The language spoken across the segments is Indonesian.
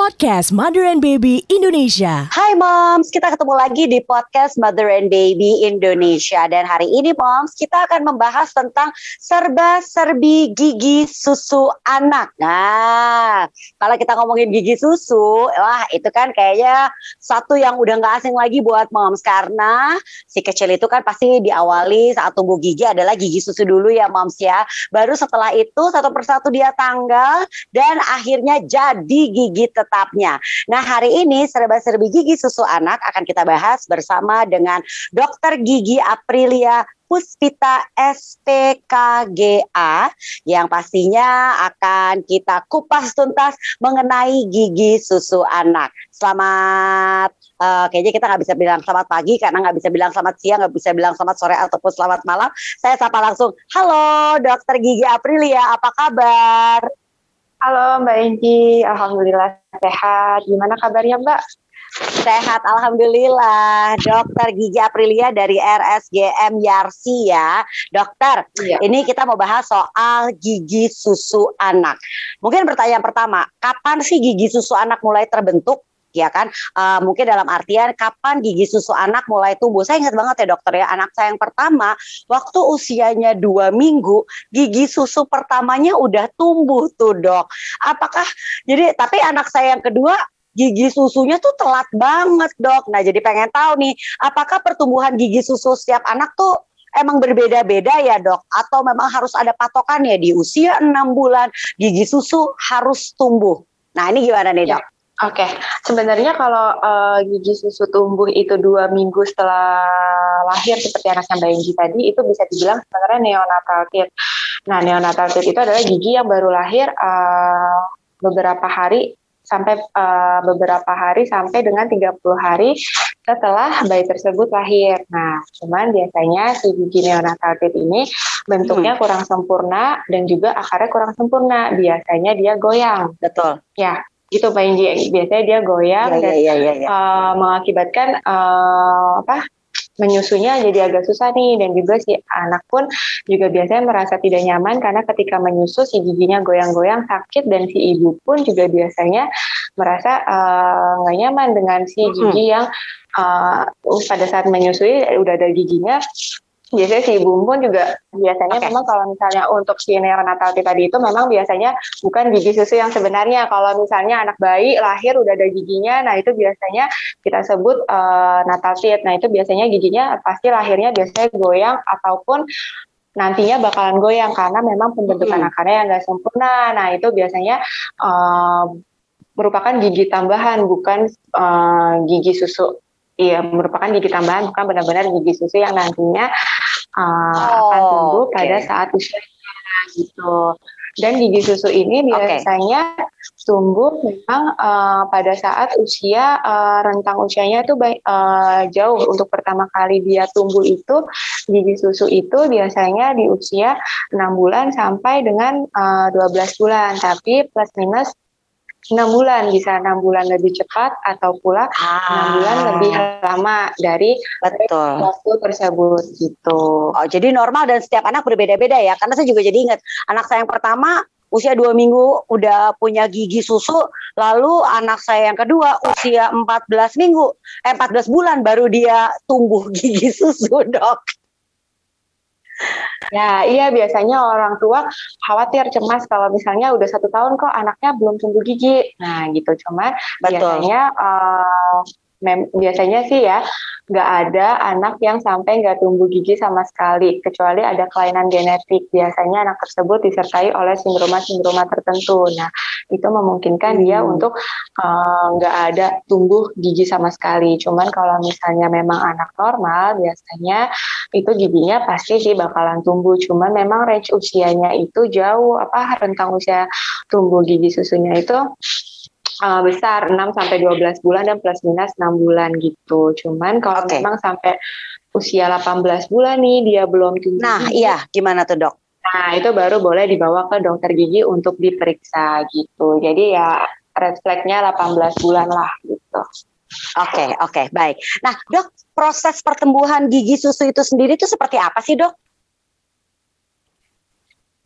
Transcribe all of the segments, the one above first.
Podcast Mother and Baby Indonesia. Hai Moms, kita ketemu lagi di podcast Mother and Baby Indonesia dan hari ini Moms kita akan membahas tentang serba-serbi gigi susu anak. Nah, kalau kita ngomongin gigi susu, wah itu kan kayaknya satu yang udah nggak asing lagi buat Moms karena si kecil itu kan pasti diawali saat tumbuh gigi adalah gigi susu dulu ya Moms ya. Baru setelah itu satu persatu dia tanggal dan akhirnya jadi gigi tetap tetapnya. Nah, hari ini serba-serbi gigi susu anak akan kita bahas bersama dengan Dokter Gigi Aprilia Puspita SPKGA yang pastinya akan kita kupas tuntas mengenai gigi susu anak. Selamat, uh, kayaknya kita nggak bisa bilang selamat pagi karena nggak bisa bilang selamat siang, nggak bisa bilang selamat sore ataupun selamat malam. Saya sapa langsung, halo Dokter Gigi Aprilia, apa kabar? Halo Mbak Inci, Alhamdulillah sehat. Gimana kabarnya Mbak? Sehat, Alhamdulillah. Dokter Gigi Aprilia dari RSGM Yarsi ya. Dokter, iya. ini kita mau bahas soal gigi susu anak. Mungkin pertanyaan pertama, kapan sih gigi susu anak mulai terbentuk? Ya kan? Uh, mungkin dalam artian kapan gigi susu anak mulai tumbuh. Saya ingat banget ya dokter ya anak saya yang pertama waktu usianya dua minggu gigi susu pertamanya udah tumbuh tuh dok. Apakah jadi tapi anak saya yang kedua gigi susunya tuh telat banget dok. Nah jadi pengen tahu nih apakah pertumbuhan gigi susu setiap anak tuh emang berbeda-beda ya dok? Atau memang harus ada patokan ya di usia enam bulan gigi susu harus tumbuh? Nah ini gimana nih dok? Ya. Oke, okay. sebenarnya kalau uh, gigi susu tumbuh itu dua minggu setelah lahir seperti anak Mbak Inji tadi, itu bisa dibilang sebenarnya neonatal teeth. Nah, neonatal teeth itu adalah gigi yang baru lahir uh, beberapa hari sampai uh, beberapa hari sampai dengan 30 hari setelah bayi tersebut lahir. Nah, cuman biasanya si gigi neonatal teeth ini bentuknya hmm. kurang sempurna dan juga akarnya kurang sempurna. Biasanya dia goyang. Betul. Ya, gitu Pak Inji. Biasanya dia goyang ya, dan ya, ya, ya. Uh, mengakibatkan uh, apa menyusunya jadi agak susah nih dan juga si anak pun juga biasanya merasa tidak nyaman karena ketika menyusu si giginya goyang-goyang sakit dan si ibu pun juga biasanya merasa nggak uh, nyaman dengan si gigi yang uh, pada saat menyusui udah ada giginya biasanya si ibu pun juga biasanya okay. memang kalau misalnya untuk si neonatal tadi itu memang biasanya bukan gigi susu yang sebenarnya kalau misalnya anak bayi lahir udah ada giginya nah itu biasanya kita sebut uh, natal teeth nah itu biasanya giginya pasti lahirnya biasanya goyang ataupun nantinya bakalan goyang karena memang pembentukan hmm. akarnya yang nggak sempurna nah itu biasanya uh, merupakan gigi tambahan bukan uh, gigi susu Iya, merupakan gigi tambahan bukan benar-benar gigi susu yang nantinya uh, oh, akan tumbuh okay. pada saat usia gitu. Dan gigi susu ini biasanya okay. tumbuh memang uh, pada saat usia uh, rentang usianya itu baik, uh, jauh. Untuk pertama kali dia tumbuh itu gigi susu itu biasanya di usia 6 bulan sampai dengan uh, 12 bulan. Tapi plus minus enam bulan bisa enam bulan lebih cepat atau pula enam ah. bulan lebih lama dari betul waktu tersebut gitu. Oh jadi normal dan setiap anak berbeda-beda ya karena saya juga jadi ingat anak saya yang pertama usia dua minggu udah punya gigi susu lalu anak saya yang kedua usia 14 minggu eh 14 bulan baru dia tumbuh gigi susu dok. Ya, iya biasanya orang tua khawatir cemas kalau misalnya udah satu tahun kok anaknya belum tumbuh gigi. Nah, gitu. Cuman Betul. biasanya uh, mem biasanya sih ya nggak ada anak yang sampai nggak tumbuh gigi sama sekali kecuali ada kelainan genetik. Biasanya anak tersebut disertai oleh sindroma-sindroma tertentu. Nah itu memungkinkan hmm. dia untuk eh, nggak uh, ada tumbuh gigi sama sekali. Cuman kalau misalnya memang anak normal biasanya itu giginya pasti sih bakalan tumbuh. Cuman memang range usianya itu jauh apa rentang usia tumbuh gigi susunya itu uh, besar 6 sampai 12 bulan dan plus minus 6 bulan gitu. Cuman kalau okay. memang sampai usia 18 bulan nih dia belum tumbuh. Nah, iya, gimana tuh, Dok? Nah, itu baru boleh dibawa ke dokter gigi untuk diperiksa gitu. Jadi ya red flag-nya 18 bulan lah gitu. Oke, okay, oke, okay, baik. Nah, Dok, proses pertumbuhan gigi susu itu sendiri itu seperti apa sih, Dok?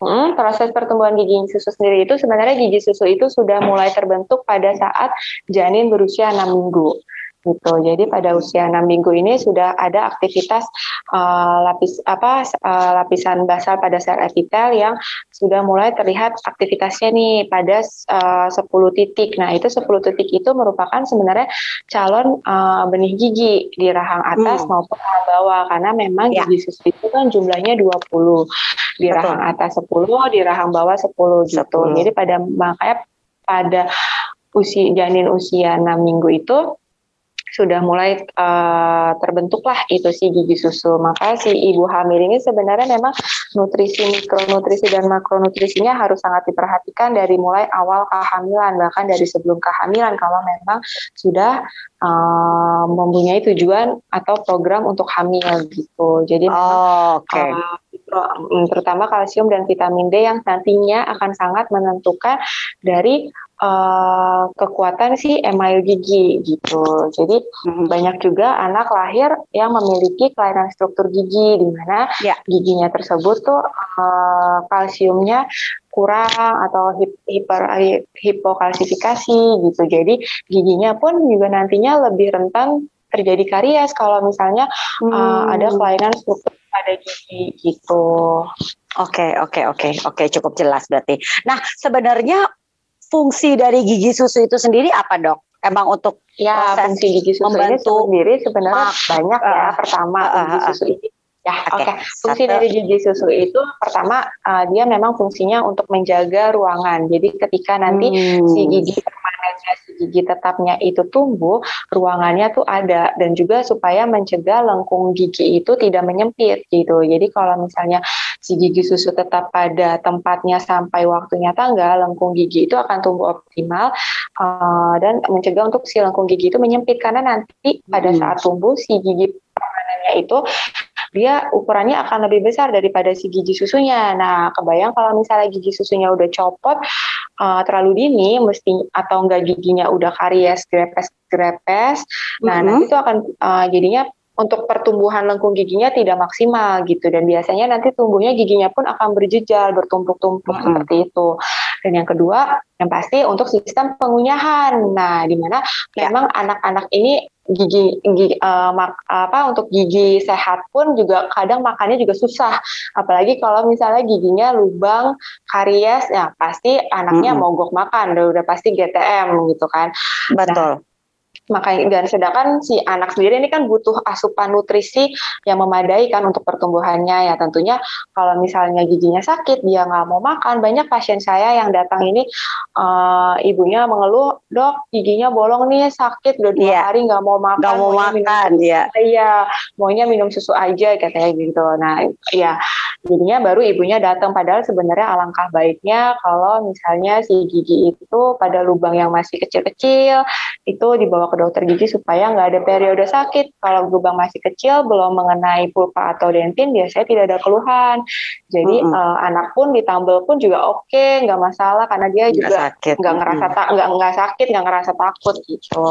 Hmm, proses pertumbuhan gigi susu sendiri itu sebenarnya gigi susu itu sudah mulai terbentuk pada saat janin berusia 6 minggu gitu. Jadi pada usia enam minggu ini sudah ada aktivitas uh, lapis apa uh, lapisan basal pada sel epitel yang sudah mulai terlihat aktivitasnya nih pada uh, 10 titik. Nah, itu 10 titik itu merupakan sebenarnya calon uh, benih gigi di rahang atas hmm. maupun rahang bawah karena memang ya. gigi susu itu kan jumlahnya 20. Di Betul. rahang atas 10, di rahang bawah 10 gitu. 10. Jadi pada makanya pada usia janin usia 6 minggu itu sudah mulai uh, terbentuklah itu si gigi susu. Maka si ibu hamil ini sebenarnya memang nutrisi mikronutrisi dan makronutrisinya harus sangat diperhatikan dari mulai awal kehamilan bahkan dari sebelum kehamilan kalau memang sudah uh, mempunyai tujuan atau program untuk hamil gitu. Jadi oh, okay. uh, terutama kalsium dan vitamin D yang nantinya akan sangat menentukan dari uh, kekuatan si email gigi gitu. Jadi hmm. banyak juga anak lahir yang memiliki kelainan struktur gigi di mana ya. giginya tersebut tuh uh, kalsiumnya kurang atau hip, hiper hipokalsifikasi gitu. Jadi giginya pun juga nantinya lebih rentan terjadi karies kalau misalnya hmm. uh, ada kelainan struktur pada gigi gitu. Oke, okay, oke, okay, oke, okay, oke, okay, cukup jelas berarti. Nah, sebenarnya fungsi dari gigi susu itu sendiri apa dok? Emang untuk ya fungsi gigi susu membantu ini sendiri sebenarnya banyak ya. Uh, Pertama uh, uh, gigi susu ini Ya, oke. Okay. Okay. Fungsi Satu. dari gigi susu itu pertama uh, dia memang fungsinya untuk menjaga ruangan. Jadi ketika nanti hmm. si gigi permanennya si gigi tetapnya itu tumbuh, ruangannya tuh ada dan juga supaya mencegah lengkung gigi itu tidak menyempit gitu. Jadi kalau misalnya si gigi susu tetap pada tempatnya sampai waktunya tanggal, lengkung gigi itu akan tumbuh optimal uh, dan mencegah untuk si lengkung gigi itu menyempit karena nanti pada hmm. saat tumbuh si gigi permanennya itu dia ukurannya akan lebih besar daripada si gigi susunya. Nah, kebayang kalau misalnya gigi susunya udah copot uh, terlalu dini, mesti atau enggak giginya udah karies, grepes-grepes. Nah, mm -hmm. nanti itu akan uh, jadinya untuk pertumbuhan lengkung giginya tidak maksimal gitu dan biasanya nanti tumbuhnya giginya pun akan berjejal bertumpuk-tumpuk hmm. seperti itu dan yang kedua yang pasti untuk sistem pengunyahan nah di mana ya. memang anak-anak ini gigi, gigi uh, mak, apa untuk gigi sehat pun juga kadang makannya juga susah. Apalagi kalau misalnya giginya lubang karies ya pasti anaknya -hmm. mogok makan udah, udah pasti GTM gitu kan. Betul. nah, makanya dan sedangkan si anak sendiri ini kan butuh asupan nutrisi yang memadai kan untuk pertumbuhannya ya. Tentunya kalau misalnya giginya sakit dia nggak mau makan banyak pasien saya yang datang ini uh, ibunya mengeluh dok giginya bolong nih sakit udah dua yeah. hari nggak mau makan nggak mau makan ya iya. Maunya minum susu aja katanya gitu. Nah ya jadinya baru ibunya datang. Padahal sebenarnya alangkah baiknya kalau misalnya si gigi itu pada lubang yang masih kecil-kecil itu dibawa ke dokter gigi supaya nggak ada periode sakit. Kalau lubang masih kecil, belum mengenai pulpa atau dentin, biasanya tidak ada keluhan. Jadi mm -hmm. uh, anak pun ditambal pun juga oke, okay, nggak masalah karena dia gak juga nggak ngerasa tak nggak nggak sakit, nggak ngerasa takut gitu.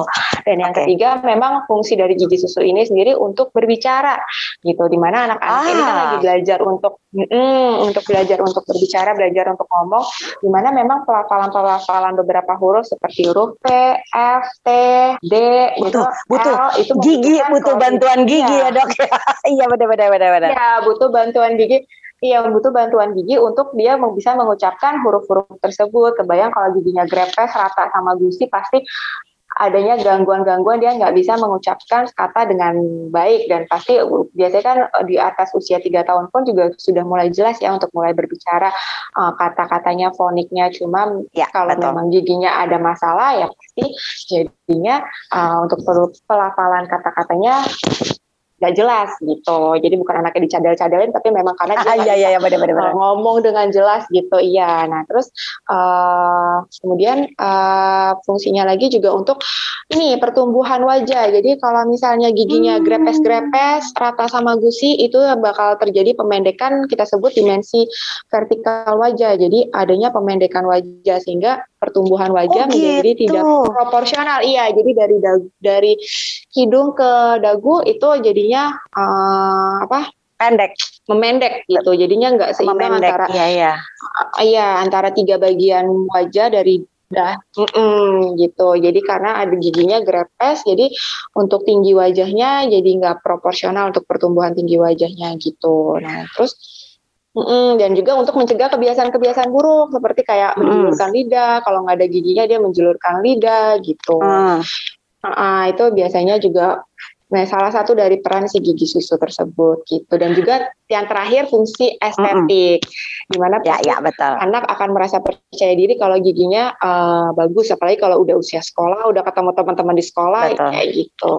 Dan yang okay. ketiga, memang fungsi dari gigi susu ini sendiri untuk berbicara gitu. Di mana anak-anak ah. ini kan lagi ah. belajar untuk mm, untuk belajar untuk berbicara, belajar untuk ngomong. Di mana memang pelafalan-pelafalan beberapa huruf seperti huruf P, F, T, D butuh gitu. butuh L, itu gigi butuh bantuan gigi ya, ya dok. Iya benar benar benar benar ya butuh bantuan gigi. Iya, butuh bantuan gigi untuk dia bisa mengucapkan huruf-huruf tersebut. Kebayang kalau giginya grepes, rata sama gusi, pasti adanya gangguan-gangguan dia nggak bisa mengucapkan kata dengan baik dan pasti biasanya kan eh, di atas usia tiga tahun pun juga sudah mulai jelas ya untuk mulai berbicara uh, kata-katanya foniknya cuma ya, kalau betul. memang giginya ada masalah ya pasti jadinya uh, untuk pelafalan kata-katanya gak jelas gitu. Jadi bukan anaknya dicadal-cadalin, tapi memang karena dia ah, iya, iya, iya, bener, bener, bener. ngomong dengan jelas gitu. Iya. Nah terus uh, kemudian uh, fungsinya lagi juga untuk ini pertumbuhan wajah. Jadi kalau misalnya giginya hmm. grepes-grepes, rata sama gusi, itu bakal terjadi pemendekan kita sebut dimensi vertikal wajah. Jadi adanya pemendekan wajah sehingga pertumbuhan wajah oh, menjadi gitu. tidak proporsional. Iya, jadi dari dari hidung ke dagu itu jadinya uh, apa pendek memendek gitu jadinya nggak seimbang memendek, antara iya iya iya antara tiga bagian wajah dari dah mm gitu jadi karena ada giginya grepes jadi untuk tinggi wajahnya jadi nggak proporsional untuk pertumbuhan tinggi wajahnya gitu nah terus Mm-mm, dan juga untuk mencegah kebiasaan-kebiasaan buruk seperti kayak mm. menjulurkan lidah, kalau nggak ada giginya dia menjulurkan lidah gitu. Mm. Uh, itu biasanya juga Nah, salah satu dari peran si gigi susu tersebut gitu dan juga yang terakhir fungsi estetik. Mm-hmm. Di mana ya, ya, betul. anak akan merasa percaya diri kalau giginya uh, bagus apalagi kalau udah usia sekolah, udah ketemu teman-teman di sekolah betul. kayak gitu.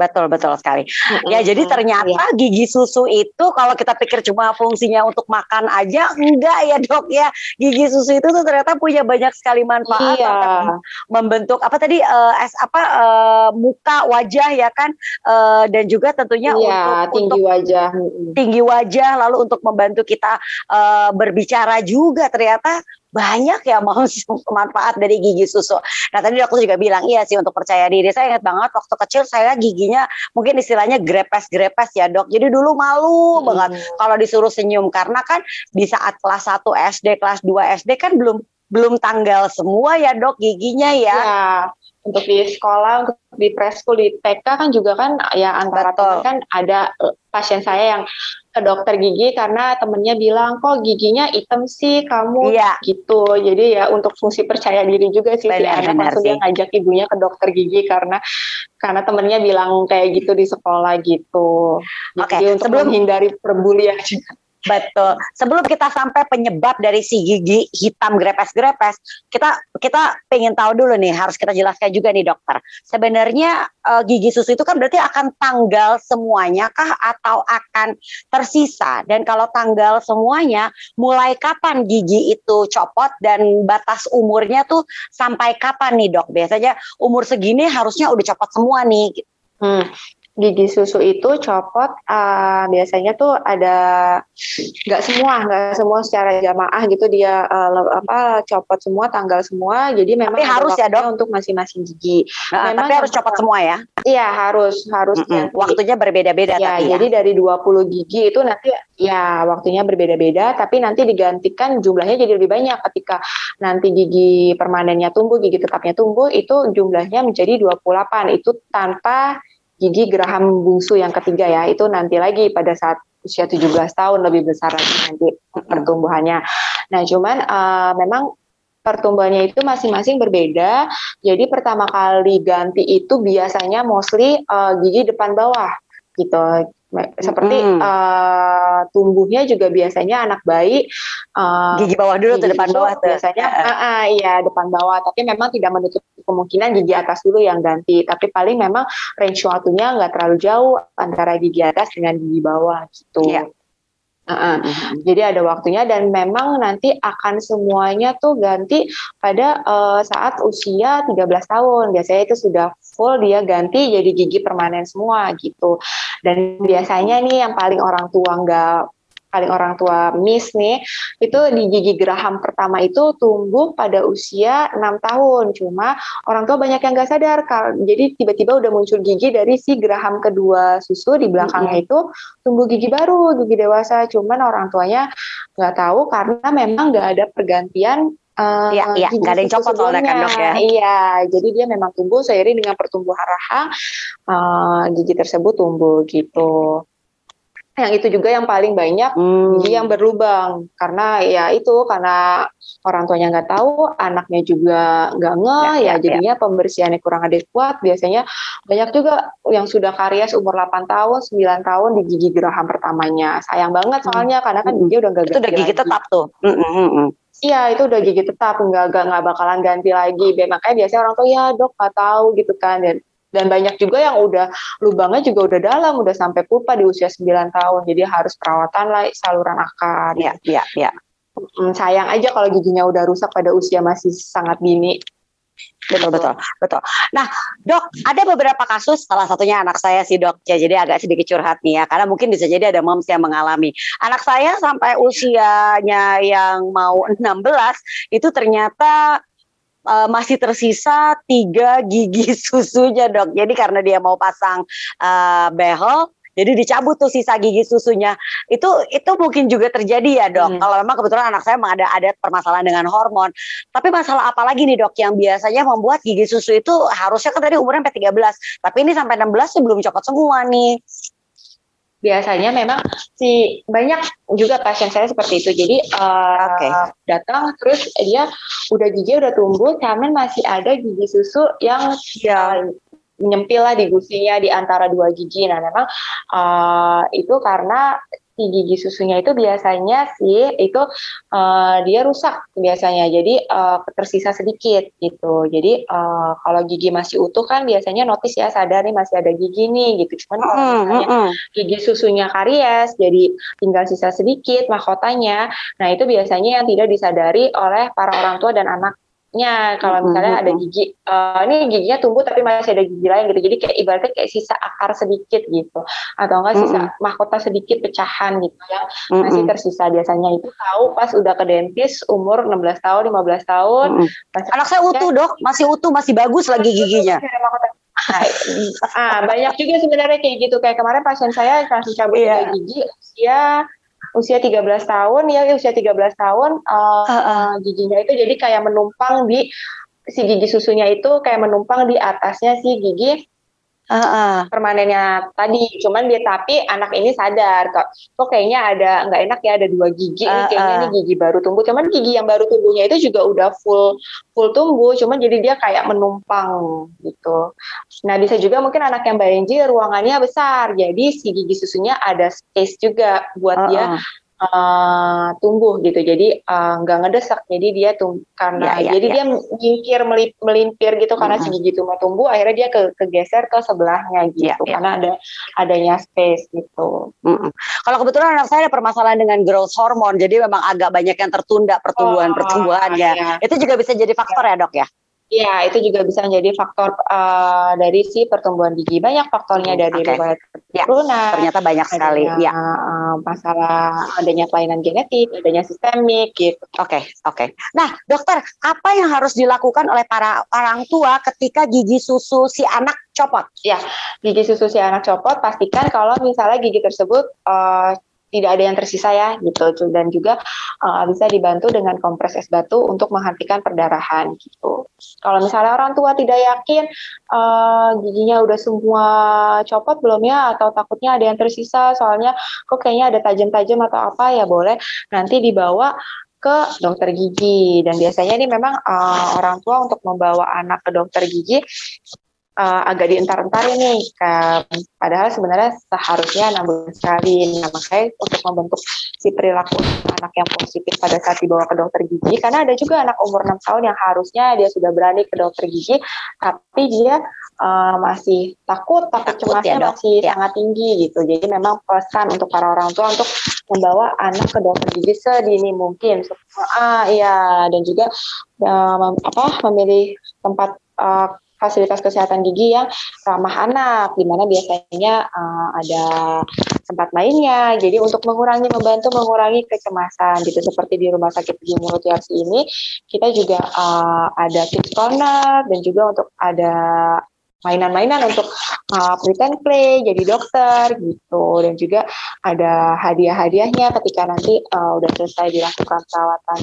Betul betul sekali. Ya jadi ternyata ya. gigi susu itu kalau kita pikir cuma fungsinya untuk makan aja enggak ya dok ya. Gigi susu itu tuh ternyata punya banyak sekali manfaat iya. membentuk apa tadi uh, es apa uh, muka wajah ya kan uh, dan juga tentunya iya, untuk tinggi untuk wajah tinggi wajah lalu untuk membantu kita uh, berbicara juga ternyata banyak ya mau manfaat dari gigi susu. Nah tadi aku juga bilang iya sih untuk percaya diri. Saya ingat banget waktu kecil saya giginya mungkin istilahnya grepes-grepes ya dok. Jadi dulu malu hmm. banget kalau disuruh senyum karena kan di saat kelas 1 SD, kelas 2 SD kan belum belum tanggal semua ya dok giginya ya. ya untuk di sekolah, untuk di preschool, di TK kan juga kan ya antara teman kan ada uh, pasien saya yang ke dokter gigi karena temennya bilang kok giginya hitam sih kamu iya. gitu jadi ya untuk fungsi percaya diri juga sih benar, si anak langsung dia ngajak ibunya ke dokter gigi karena karena temennya bilang kayak gitu di sekolah gitu oke okay. untuk sebelum menghindari perbulian Betul. Sebelum kita sampai penyebab dari si gigi hitam grepes-grepes, kita kita pengen tahu dulu nih, harus kita jelaskan juga nih dokter. Sebenarnya uh, gigi susu itu kan berarti akan tanggal semuanya kah atau akan tersisa? Dan kalau tanggal semuanya, mulai kapan gigi itu copot dan batas umurnya tuh sampai kapan nih dok? Biasanya umur segini harusnya udah copot semua nih. Hmm gigi susu itu copot uh, biasanya tuh ada nggak semua nggak semua secara jamaah gitu dia uh, apa copot semua tanggal semua. Jadi memang tapi harus ya dok? untuk masing-masing gigi. Nah, memang tapi harus copot semua ya? Iya harus harus mm -hmm. waktunya berbeda-beda ya, ya? jadi dari 20 gigi itu nanti ya waktunya berbeda-beda tapi nanti digantikan jumlahnya jadi lebih banyak. Ketika nanti gigi permanennya tumbuh gigi tetapnya tumbuh itu jumlahnya menjadi 28 itu tanpa gigi geraham bungsu yang ketiga ya itu nanti lagi pada saat usia 17 tahun lebih besar lagi nanti pertumbuhannya. Nah cuman uh, memang pertumbuhannya itu masing-masing berbeda. Jadi pertama kali ganti itu biasanya mostly uh, gigi depan bawah gitu seperti hmm. uh, tumbuhnya juga biasanya anak bayi uh, gigi bawah dulu atau depan bawah tuh. biasanya uh, uh, iya depan bawah. Tapi memang tidak menutup kemungkinan gigi atas dulu yang ganti. Tapi paling memang range waktunya nggak terlalu jauh antara gigi atas dengan gigi bawah gitu yeah. Uh-uh. Jadi ada waktunya dan memang nanti akan semuanya tuh ganti pada uh, saat usia 13 tahun. Biasanya itu sudah full dia ganti jadi gigi permanen semua gitu. Dan biasanya nih yang paling orang tua nggak paling orang tua miss nih itu di gigi geraham pertama itu tumbuh pada usia enam tahun cuma orang tua banyak yang nggak sadar jadi tiba-tiba udah muncul gigi dari si geraham kedua susu di belakangnya mm -hmm. itu tumbuh gigi baru gigi dewasa cuman orang tuanya nggak tahu karena memang nggak ada pergantian Uh, iya, iya, nggak ada yang copot soalnya kan dok ya. Iya, jadi dia memang tumbuh seiring dengan pertumbuhan rahang uh, gigi tersebut tumbuh gitu yang itu juga yang paling banyak hmm. yang berlubang karena ya itu karena orang tuanya nggak tahu anaknya juga nggak nge ya, ya, ya jadinya ya. pembersihannya kurang adekuat biasanya banyak juga yang sudah karies umur 8 tahun 9 tahun di gigi geraham pertamanya sayang banget soalnya hmm. karena kan gigi udah nggak itu udah gigi lagi. tetap tuh mm -hmm. Iya itu udah gigi tetap nggak nggak bakalan ganti lagi. Makanya biasanya orang tuh ya dok nggak tahu gitu kan dan dan banyak juga yang udah lubangnya juga udah dalam udah sampai pulpa di usia 9 tahun. Jadi harus perawatan lah saluran akar ya. Ya ya sayang aja kalau giginya udah rusak pada usia masih sangat dini. Betul betul betul. Nah dok ada beberapa kasus salah satunya anak saya sih dok. Ya jadi agak sedikit curhat nih ya karena mungkin bisa jadi ada moms yang mengalami. Anak saya sampai usianya yang mau 16 itu ternyata uh, masih tersisa tiga gigi susunya dok. Jadi karena dia mau pasang uh, behel, jadi dicabut tuh sisa gigi susunya. Itu itu mungkin juga terjadi ya dok. Hmm. Kalau memang kebetulan anak saya memang ada ada permasalahan dengan hormon. Tapi masalah apa lagi nih dok yang biasanya membuat gigi susu itu harusnya kan tadi umurnya sampai 13, tapi ini sampai 16 sih belum copot semua nih biasanya memang si banyak juga pasien saya seperti itu. Jadi uh, okay. datang terus dia udah gigi udah tumbuh, tapi masih ada gigi susu yang ya nyempil lah di gusinya di antara dua gigi. Nah memang uh, itu karena si gigi susunya itu biasanya sih itu uh, dia rusak biasanya. Jadi uh, tersisa sedikit gitu. Jadi uh, kalau gigi masih utuh kan biasanya notice ya sadar nih masih ada gigi nih gitu. Cuman kalau misalnya mm, mm. gigi susunya karies jadi tinggal sisa sedikit mahkotanya nah itu biasanya yang tidak disadari oleh para orang tua dan anak nya kalau misalnya ada gigi uh, ini giginya tumbuh tapi masih ada gigi lain gitu. Jadi kayak ibaratnya kayak sisa akar sedikit gitu. Atau enggak sisa mahkota sedikit pecahan gitu yang masih tersisa. Biasanya itu tahu pas udah ke dentist umur 16 tahun 15 tahun anak saya utuh dok. Masih utuh masih bagus lagi giginya. ah banyak juga sebenarnya kayak gitu. Kayak kemarin pasien saya langsung cabut yeah. gigi usia usia 13 tahun ya usia 13 tahun uh, uh, uh. giginya itu jadi kayak menumpang di si gigi susunya itu kayak menumpang di atasnya si gigi uh, uh. permanennya tadi cuman dia tapi anak ini sadar kok kok kayaknya ada nggak enak ya ada dua gigi uh, uh. kayaknya ini gigi baru tumbuh cuman gigi yang baru tumbuhnya itu juga udah full full tumbuh cuman jadi dia kayak menumpang gitu nah bisa juga mungkin anak yang BNJ ruangannya besar jadi si gigi susunya ada space juga buat uh, uh. dia uh, tumbuh gitu jadi uh, nggak ngedesak jadi dia tum karena ya, ya, jadi ya. dia nyingkir melip, melimpir gitu karena mm -hmm. si gigi tumbuh tumbuh akhirnya dia ke kegeser ke sebelahnya gitu ya, ya. karena ada adanya space gitu. Mm -hmm. Kalau kebetulan anak saya ada permasalahan dengan growth hormone jadi memang agak banyak yang tertunda pertumbuhan pertumbuhannya. Oh, ya. Itu juga bisa jadi faktor ya, ya dok ya? Ya, itu juga bisa menjadi faktor uh, dari si pertumbuhan gigi. Banyak faktornya dari okay. riwayat ya, Ternyata banyak sekali. ya. Uh, masalah adanya kelainan genetik, adanya sistemik gitu. Oke, okay, oke. Okay. Nah, dokter, apa yang harus dilakukan oleh para orang tua ketika gigi susu si anak copot? Ya, gigi susu si anak copot pastikan kalau misalnya gigi tersebut uh, tidak ada yang tersisa ya gitu dan juga uh, bisa dibantu dengan kompres es batu untuk menghentikan perdarahan gitu. Kalau misalnya orang tua tidak yakin uh, giginya udah semua copot belum ya atau takutnya ada yang tersisa soalnya kok kayaknya ada tajam-tajam atau apa ya boleh nanti dibawa ke dokter gigi dan biasanya ini memang uh, orang tua untuk membawa anak ke dokter gigi uh, agak dientar-entar ini. padahal sebenarnya seharusnya enam bulan sekali. Nah, makanya untuk membentuk si perilaku anak yang positif pada saat dibawa ke dokter gigi, karena ada juga anak umur 6 tahun yang harusnya dia sudah berani ke dokter gigi, tapi dia uh, masih takut, takut, takut cemasnya ya, masih ya. sangat tinggi gitu. Jadi memang pesan untuk para orang tua untuk membawa anak ke dokter gigi sedini mungkin. Ah iya dan juga uh, apa memilih tempat uh, fasilitas kesehatan gigi yang ramah anak, di mana biasanya uh, ada tempat mainnya. Jadi untuk mengurangi, membantu mengurangi kecemasan gitu. Seperti di Rumah Sakit Gigi Mulut Yarsi ini, kita juga uh, ada kids corner dan juga untuk ada mainan-mainan untuk uh, pretend play jadi dokter gitu dan juga ada hadiah-hadiahnya ketika nanti uh, udah selesai dilakukan perawatan.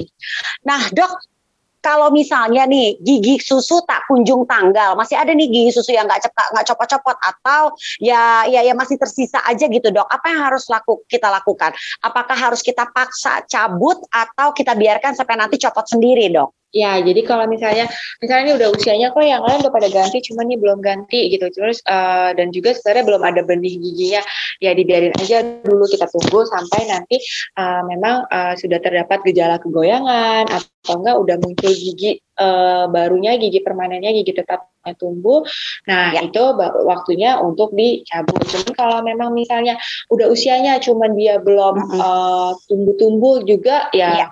Nah dok kalau misalnya nih gigi susu tak kunjung tanggal, masih ada nih gigi susu yang nggak cepat nggak copot-copot atau ya ya ya masih tersisa aja gitu dok. Apa yang harus laku kita lakukan? Apakah harus kita paksa cabut atau kita biarkan sampai nanti copot sendiri dok? Ya, jadi kalau misalnya misalnya ini udah usianya kok yang lain udah pada ganti, cuman ini belum ganti gitu. Terus uh, dan juga sebenarnya belum ada benih giginya, ya dibiarin aja dulu kita tunggu sampai nanti uh, memang uh, sudah terdapat gejala kegoyangan atau enggak udah muncul gigi uh, barunya, gigi permanennya, gigi tetapnya tumbuh. Nah, ya. itu waktunya untuk dicabut. Cuman kalau memang misalnya udah usianya cuman dia belum tumbuh-tumbuh uh, juga ya, ya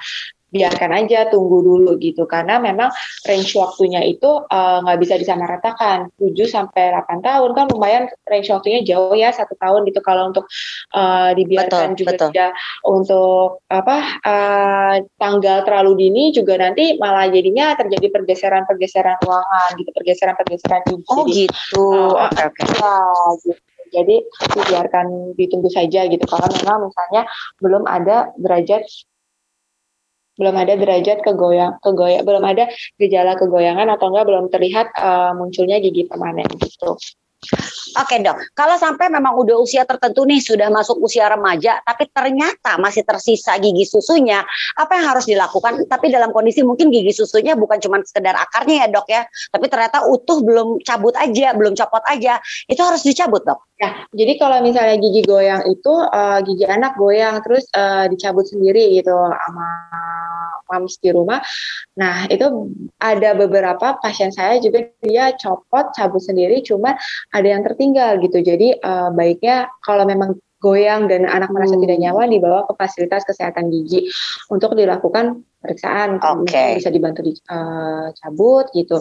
biarkan aja tunggu dulu gitu karena memang range waktunya itu eh, nggak uh, bisa disamaratakan 7 sampai 8 tahun kan lumayan range waktunya jauh ya satu tahun gitu kalau untuk uh, dibiarkan betul, juga betul. tidak untuk apa uh, tanggal terlalu dini juga nanti malah jadinya terjadi pergeseran-pergeseran ruangan gitu pergeseran-pergeseran Oh gitu. Oke oke. Okay, okay. Ya, gitu jadi dibiarkan ditunggu saja gitu kalau memang misalnya belum ada derajat belum ada derajat kegoyang kegoyang belum ada gejala kegoyangan atau enggak belum terlihat uh, munculnya gigi permanen gitu. Oke dok, kalau sampai memang udah usia tertentu nih sudah masuk usia remaja, tapi ternyata masih tersisa gigi susunya, apa yang harus dilakukan? Tapi dalam kondisi mungkin gigi susunya bukan cuma sekedar akarnya ya dok ya, tapi ternyata utuh belum cabut aja, belum copot aja, itu harus dicabut dok. Ya, jadi kalau misalnya gigi goyang itu uh, gigi anak goyang terus uh, dicabut sendiri gitu sama mams di rumah. Nah itu ada beberapa pasien saya juga dia copot cabut sendiri, cuma ada yang tertinggal gitu. Jadi uh, baiknya kalau memang goyang dan anak merasa hmm. tidak nyaman dibawa ke fasilitas kesehatan gigi untuk dilakukan pemeriksaan okay. bisa dibantu dicabut uh, gitu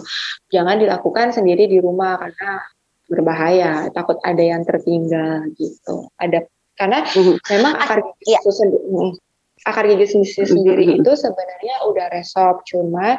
jangan dilakukan sendiri di rumah karena berbahaya takut ada yang tertinggal gitu ada karena hmm. memang akar gigi ya. sendiri akar gigi sendiri itu sebenarnya udah resop, cuma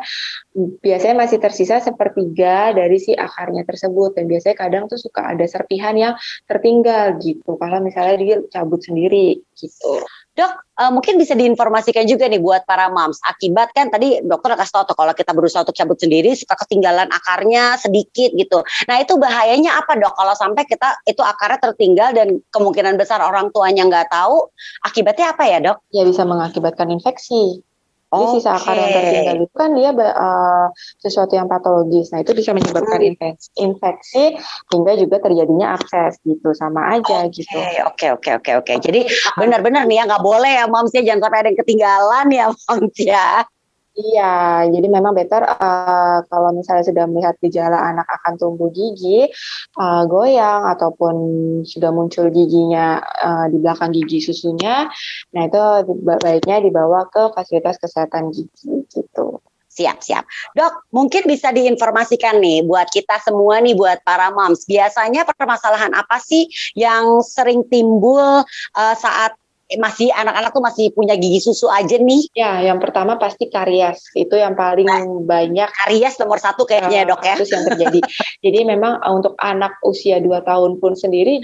biasanya masih tersisa sepertiga dari si akarnya tersebut dan biasanya kadang tuh suka ada serpihan yang tertinggal gitu. Kalau misalnya dia cabut sendiri gitu. Dok, uh, mungkin bisa diinformasikan juga nih buat para moms. Akibat kan tadi dokter kasih tahu kalau kita berusaha untuk cabut sendiri suka ketinggalan akarnya sedikit gitu. Nah itu bahayanya apa dok? Kalau sampai kita itu akarnya tertinggal dan kemungkinan besar orang tuanya nggak tahu, akibatnya apa ya dok? Ya bisa mengakibatkan infeksi. Jadi sisa akar yang tertinggal itu kan dia uh, sesuatu yang patologis. Nah, itu bisa menyebabkan hmm. infeksi, infeksi hingga juga terjadinya akses gitu. Sama aja okay, gitu. Oke, oke, oke, oke. Jadi benar-benar nih ya nggak boleh ya moms ya jangan sampai ada yang ketinggalan ya moms ya. Iya, jadi memang better uh, kalau misalnya sudah melihat gejala anak akan tumbuh gigi, uh, goyang ataupun sudah muncul giginya uh, di belakang gigi susunya, nah itu baiknya dibawa ke fasilitas kesehatan gigi gitu. Siap, siap. Dok, mungkin bisa diinformasikan nih buat kita semua nih, buat para moms. Biasanya permasalahan apa sih yang sering timbul uh, saat masih anak-anak tuh masih punya gigi susu aja nih? Ya, yang pertama pasti karies. Itu yang paling nah, banyak. Karies nomor satu kayaknya uh, dok ya. Terus yang terjadi. Jadi memang uh, untuk anak usia 2 tahun pun sendiri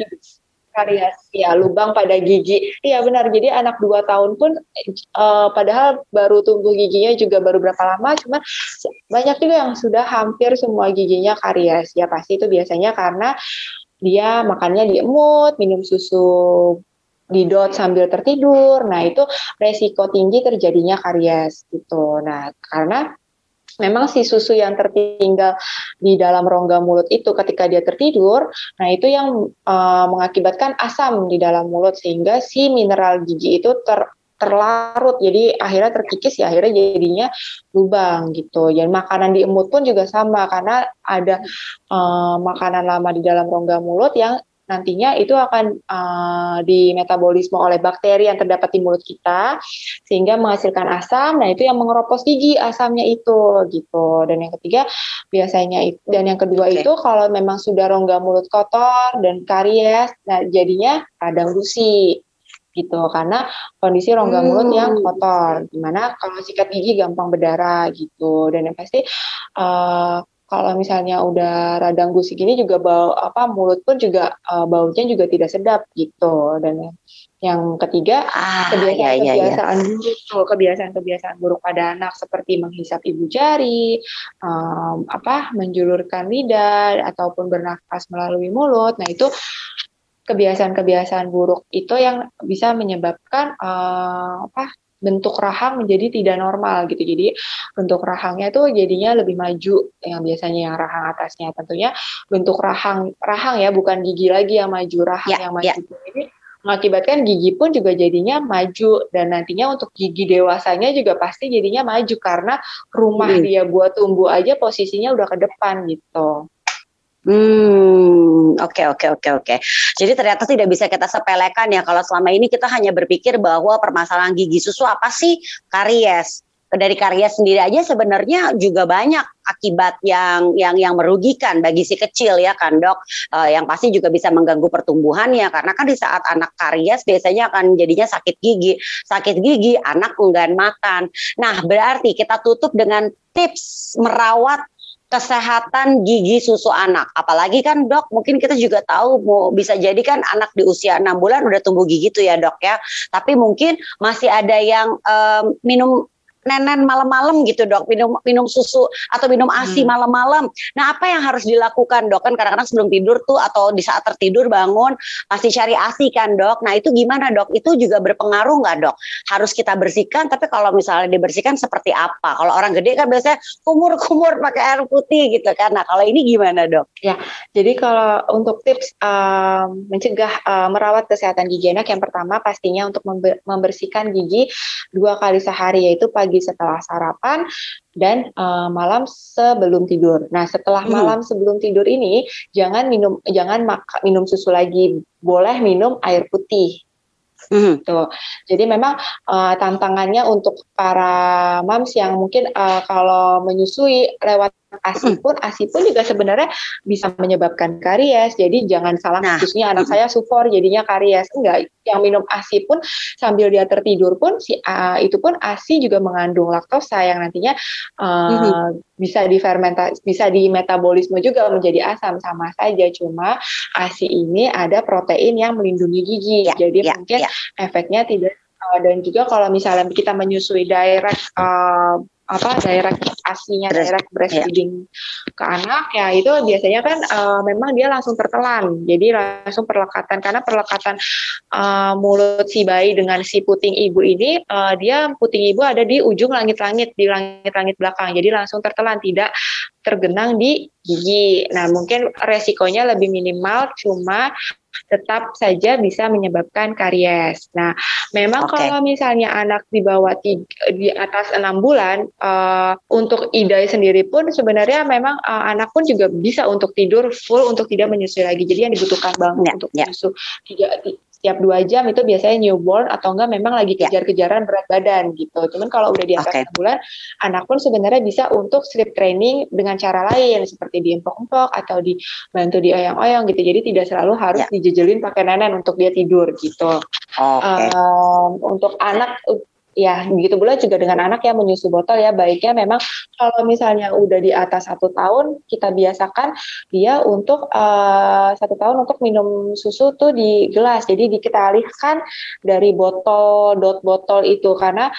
karies ya lubang pada gigi. Iya benar. Jadi anak 2 tahun pun uh, padahal baru tumbuh giginya juga baru berapa lama cuma banyak juga yang sudah hampir semua giginya karies. Ya pasti itu biasanya karena dia makannya diemut, minum susu didot sambil tertidur. Nah, itu resiko tinggi terjadinya karies gitu. Nah, karena memang si susu yang tertinggal di dalam rongga mulut itu ketika dia tertidur, nah itu yang uh, mengakibatkan asam di dalam mulut sehingga si mineral gigi itu ter terlarut jadi akhirnya terkikis ya akhirnya jadinya lubang gitu ya makanan di emut pun juga sama karena ada uh, makanan lama di dalam rongga mulut yang nantinya itu akan uh, dimetabolisme oleh bakteri yang terdapat di mulut kita sehingga menghasilkan asam. Nah, itu yang mengeropos gigi asamnya itu gitu. Dan yang ketiga biasanya itu dan yang kedua okay. itu kalau memang sudah rongga mulut kotor dan karies, nah jadinya radang gusi gitu karena kondisi rongga hmm. mulut yang kotor di mana kalau sikat gigi gampang berdarah gitu dan yang pasti uh, kalau misalnya udah radang gusi gini juga bau apa mulut pun juga uh, baunya juga tidak sedap gitu dan yang ketiga ah, kebiasaan-kebiasaan iya, iya. buruk kebiasaan-kebiasaan buruk pada anak seperti menghisap ibu jari um, apa menjulurkan lidah ataupun bernafas melalui mulut nah itu kebiasaan-kebiasaan buruk itu yang bisa menyebabkan uh, apa bentuk rahang menjadi tidak normal gitu. Jadi bentuk rahangnya itu jadinya lebih maju yang biasanya yang rahang atasnya. Tentunya bentuk rahang rahang ya bukan gigi lagi yang maju, rahang ya, yang maju. Ya. Jadi mengakibatkan gigi pun juga jadinya maju dan nantinya untuk gigi dewasanya juga pasti jadinya maju karena rumah hmm. dia buat tumbuh aja posisinya udah ke depan gitu. Hmm, oke oke oke oke. Jadi ternyata tidak bisa kita sepelekan ya kalau selama ini kita hanya berpikir bahwa permasalahan gigi susu apa sih karies. Dari karies sendiri aja sebenarnya juga banyak akibat yang yang yang merugikan bagi si kecil ya kan dok, uh, yang pasti juga bisa mengganggu pertumbuhannya karena kan di saat anak karies biasanya akan jadinya sakit gigi, sakit gigi anak enggan makan. Nah berarti kita tutup dengan tips merawat kesehatan gigi susu anak. Apalagi kan dok, mungkin kita juga tahu mau bisa jadi kan anak di usia enam bulan udah tumbuh gigi tuh ya dok ya. Tapi mungkin masih ada yang um, minum nenen malam-malam gitu dok. Minum minum susu atau minum asi hmm. malam-malam. Nah apa yang harus dilakukan dok? Kan kadang-kadang sebelum tidur tuh atau di saat tertidur bangun pasti cari asi kan dok. Nah itu gimana dok? Itu juga berpengaruh nggak dok? Harus kita bersihkan tapi kalau misalnya dibersihkan seperti apa? Kalau orang gede kan biasanya kumur-kumur pakai air putih gitu kan. Nah kalau ini gimana dok? Ya jadi kalau untuk tips um, mencegah uh, merawat kesehatan gigi anak yang pertama pastinya untuk membersihkan gigi dua kali sehari yaitu pagi pagi setelah sarapan dan uh, malam sebelum tidur. Nah, setelah hmm. malam sebelum tidur ini jangan minum jangan mak minum susu lagi, boleh minum air putih. Mm. Tuh. Jadi memang uh, tantangannya untuk para moms yang mungkin uh, kalau menyusui lewat ASI pun ASI pun juga sebenarnya bisa menyebabkan karies. Jadi jangan salah nah, khususnya anak saya sufor jadinya karies. Enggak, yang minum ASI pun sambil dia tertidur pun si uh, itu pun ASI juga mengandung laktosa yang nantinya uh, bisa difermentasi bisa di metabolisme juga menjadi asam sama saja cuma ASI ini ada protein yang melindungi gigi. Ya, Jadi ya, mungkin ya. efeknya tidak dan juga kalau misalnya kita menyusui direct uh, apa direct asinya direct breastfeeding yeah. ke anak ya itu biasanya kan uh, memang dia langsung tertelan jadi langsung perlekatan karena perlekatan uh, mulut si bayi dengan si puting ibu ini uh, dia puting ibu ada di ujung langit-langit di langit-langit belakang jadi langsung tertelan tidak tergenang di gigi. Nah, mungkin resikonya lebih minimal, cuma tetap saja bisa menyebabkan karies. Nah, memang okay. kalau misalnya anak di bawah tiga, di atas enam bulan, uh, untuk idai sendiri pun sebenarnya memang uh, anak pun juga bisa untuk tidur full untuk tidak menyusui lagi. Jadi yang dibutuhkan banget yeah, untuk yeah. menyusui tiga setiap dua jam itu biasanya newborn atau enggak memang lagi ya. kejar-kejaran berat badan gitu. Cuman kalau udah di atas okay. bulan, anak pun sebenarnya bisa untuk sleep training dengan cara lain seperti diempok-empok atau dibantu dioyang-oyang gitu. Jadi tidak selalu harus ya. dijejelin pakai nenen untuk dia tidur gitu. Okay. Um, untuk anak ya begitu pula juga dengan anak yang menyusu botol ya. Baiknya memang kalau misalnya udah di atas satu tahun kita biasakan dia untuk uh, satu tahun untuk minum susu tuh di gelas. Jadi kita alihkan dari botol dot botol itu. Karena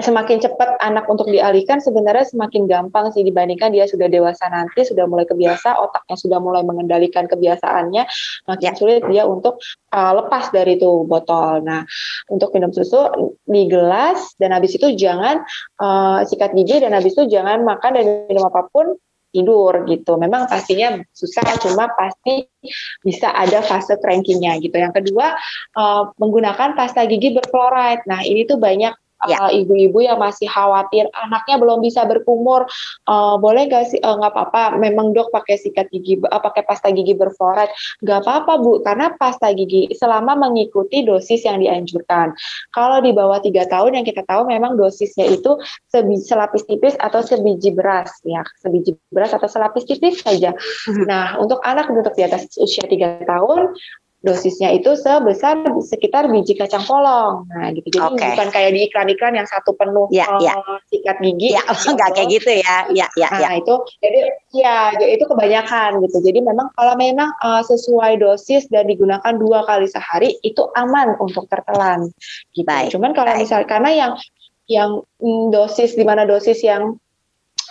semakin cepat anak untuk dialihkan sebenarnya semakin gampang sih dibandingkan dia sudah dewasa nanti sudah mulai kebiasa otaknya sudah mulai mengendalikan kebiasaannya makin ya. sulit dia untuk uh, lepas dari itu botol. Nah untuk minum susu di gelas dan habis itu jangan uh, sikat gigi dan habis itu jangan makan dan minum apa pun tidur gitu. Memang pastinya susah, cuma pasti bisa ada fase crankingnya gitu. Yang kedua, uh, menggunakan pasta gigi berfluoride. Nah ini tuh banyak ya. uh, ibu-ibu yang masih khawatir anaknya belum bisa berkumur, uh, boleh gak sih uh, nggak apa-apa, memang dok pakai sikat gigi, uh, pakai pasta gigi berfluoride, nggak apa-apa bu, karena pasta gigi selama mengikuti dosis yang dianjurkan. Kalau di bawah tiga tahun yang kita tahu memang dosisnya itu selapis tipis atau sebiji beras ya, sebiji beras atau selapis tipis saja. Mhm. Nah untuk anak untuk di atas usia tiga tahun dosisnya itu sebesar sekitar biji kacang polong. Nah, gitu. Jadi okay. bukan kayak di iklan-iklan yang satu penuh ya, uh, ya. sikat gigi. Ya, enggak kayak gitu ya. Ya, ya, nah, ya. itu jadi ya, ya itu kebanyakan gitu. Jadi memang kalau memang uh, sesuai dosis dan digunakan dua kali sehari itu aman untuk tertelan. Gitu. Baik. Cuman kalau misalnya karena yang yang mm, dosis di mana dosis yang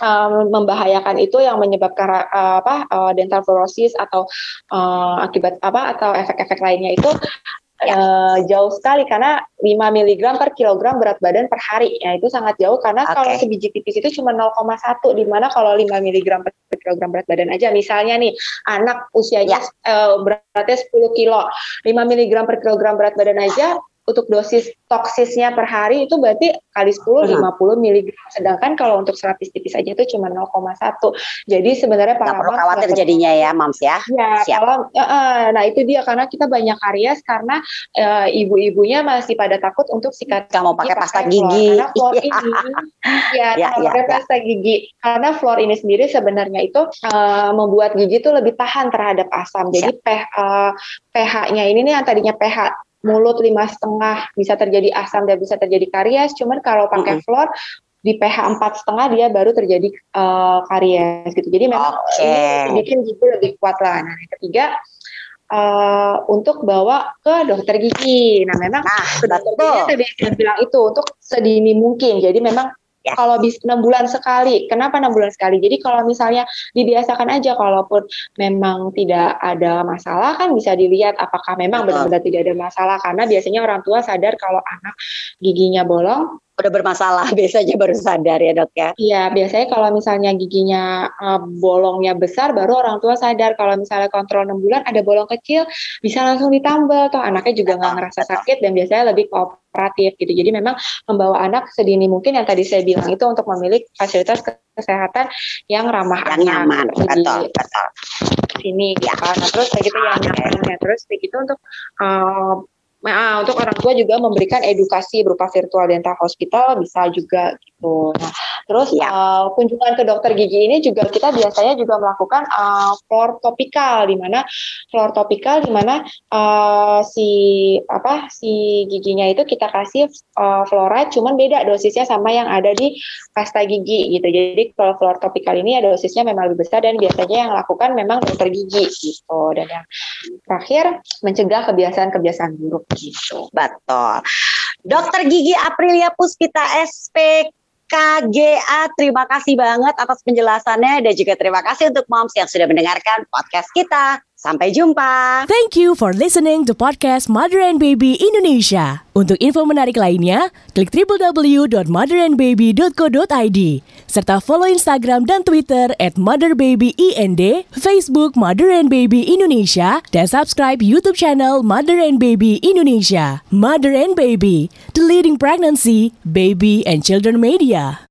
um, membahayakan itu yang menyebabkan uh, apa uh, dental fluorosis atau uh, akibat apa atau efek-efek lainnya itu ya. uh, jauh sekali karena 5 mg per kilogram berat badan per hari ya itu sangat jauh karena okay. kalau sebiji tipis itu cuma 0,1 di mana kalau 5 mg per kilogram berat badan aja misalnya nih anak usianya ya. uh, beratnya 10 kilo 5 mg per kilogram berat badan aja untuk dosis toksisnya per hari itu berarti kali 10 hmm. 50 mg. Sedangkan kalau untuk selapis tipis aja itu cuma 0,1. Jadi sebenarnya para perlu khawatir jadinya ya, Mams ya. Ya, Siap. kalau uh, nah itu dia karena kita banyak karies karena uh, ibu-ibunya masih pada takut untuk sikat Gak mau pakai pasta gigi. Karena fluor ini ya, ya, ya, pakai ya. pasta gigi. Karena fluor ini sendiri sebenarnya itu uh, membuat gigi itu lebih tahan terhadap asam. Jadi pH uh, pH-nya ini nih yang tadinya pH mulut lima setengah bisa terjadi asam dan bisa terjadi karies. Cuman kalau pakai mm -hmm. fluor di pH empat setengah dia baru terjadi uh, karies gitu. Jadi memang okay. bikin gigi lebih kuat lah. Nah, yang ketiga uh, untuk bawa ke dokter gigi. Nah, memang nah, dokter gigi saya bilang itu untuk sedini mungkin. Jadi memang Ya. Kalau bis enam bulan sekali, kenapa enam bulan sekali? Jadi kalau misalnya dibiasakan aja, kalaupun memang tidak ada masalah kan bisa dilihat apakah memang benar-benar tidak ada masalah karena biasanya orang tua sadar kalau anak giginya bolong udah bermasalah biasanya baru sadar ya dok ya. Iya biasanya kalau misalnya giginya uh, bolongnya besar baru orang tua sadar kalau misalnya kontrol 6 bulan ada bolong kecil bisa langsung ditambal toh anaknya juga nggak ngerasa sakit dan biasanya lebih kooperatif gitu. Jadi memang membawa anak sedini mungkin yang tadi saya bilang itu untuk memilih fasilitas kesehatan yang ramah yang anak. nyaman. Betul, betul. Sini ya. Nah, terus kayak gitu yang nyaman terus kayak gitu untuk uh, Nah, untuk orang tua juga memberikan edukasi berupa virtual dental hospital bisa juga gitu. Nah, terus ya. uh, kunjungan ke dokter gigi ini juga kita biasanya juga melakukan uh, floor topikal di mana floor topikal di mana uh, si apa si giginya itu kita kasih uh, fluoride cuman beda dosisnya sama yang ada di pasta gigi gitu. Jadi kalau floor topikal ini ada dosisnya memang lebih besar dan biasanya yang lakukan memang dokter gigi gitu. Dan yang terakhir mencegah kebiasaan-kebiasaan buruk gitu. Betul. Dokter Gigi Aprilia Puspita SP KGA. Terima kasih banget atas penjelasannya dan juga terima kasih untuk moms yang sudah mendengarkan podcast kita. Sampai jumpa. Thank you for listening to podcast Mother and Baby Indonesia. Untuk info menarik lainnya, klik www.motherandbaby.co.id serta follow Instagram dan Twitter at motherbabyInd, Facebook Mother and Baby Indonesia, dan subscribe YouTube channel Mother and Baby Indonesia. Mother and Baby, the leading pregnancy, baby, and children media.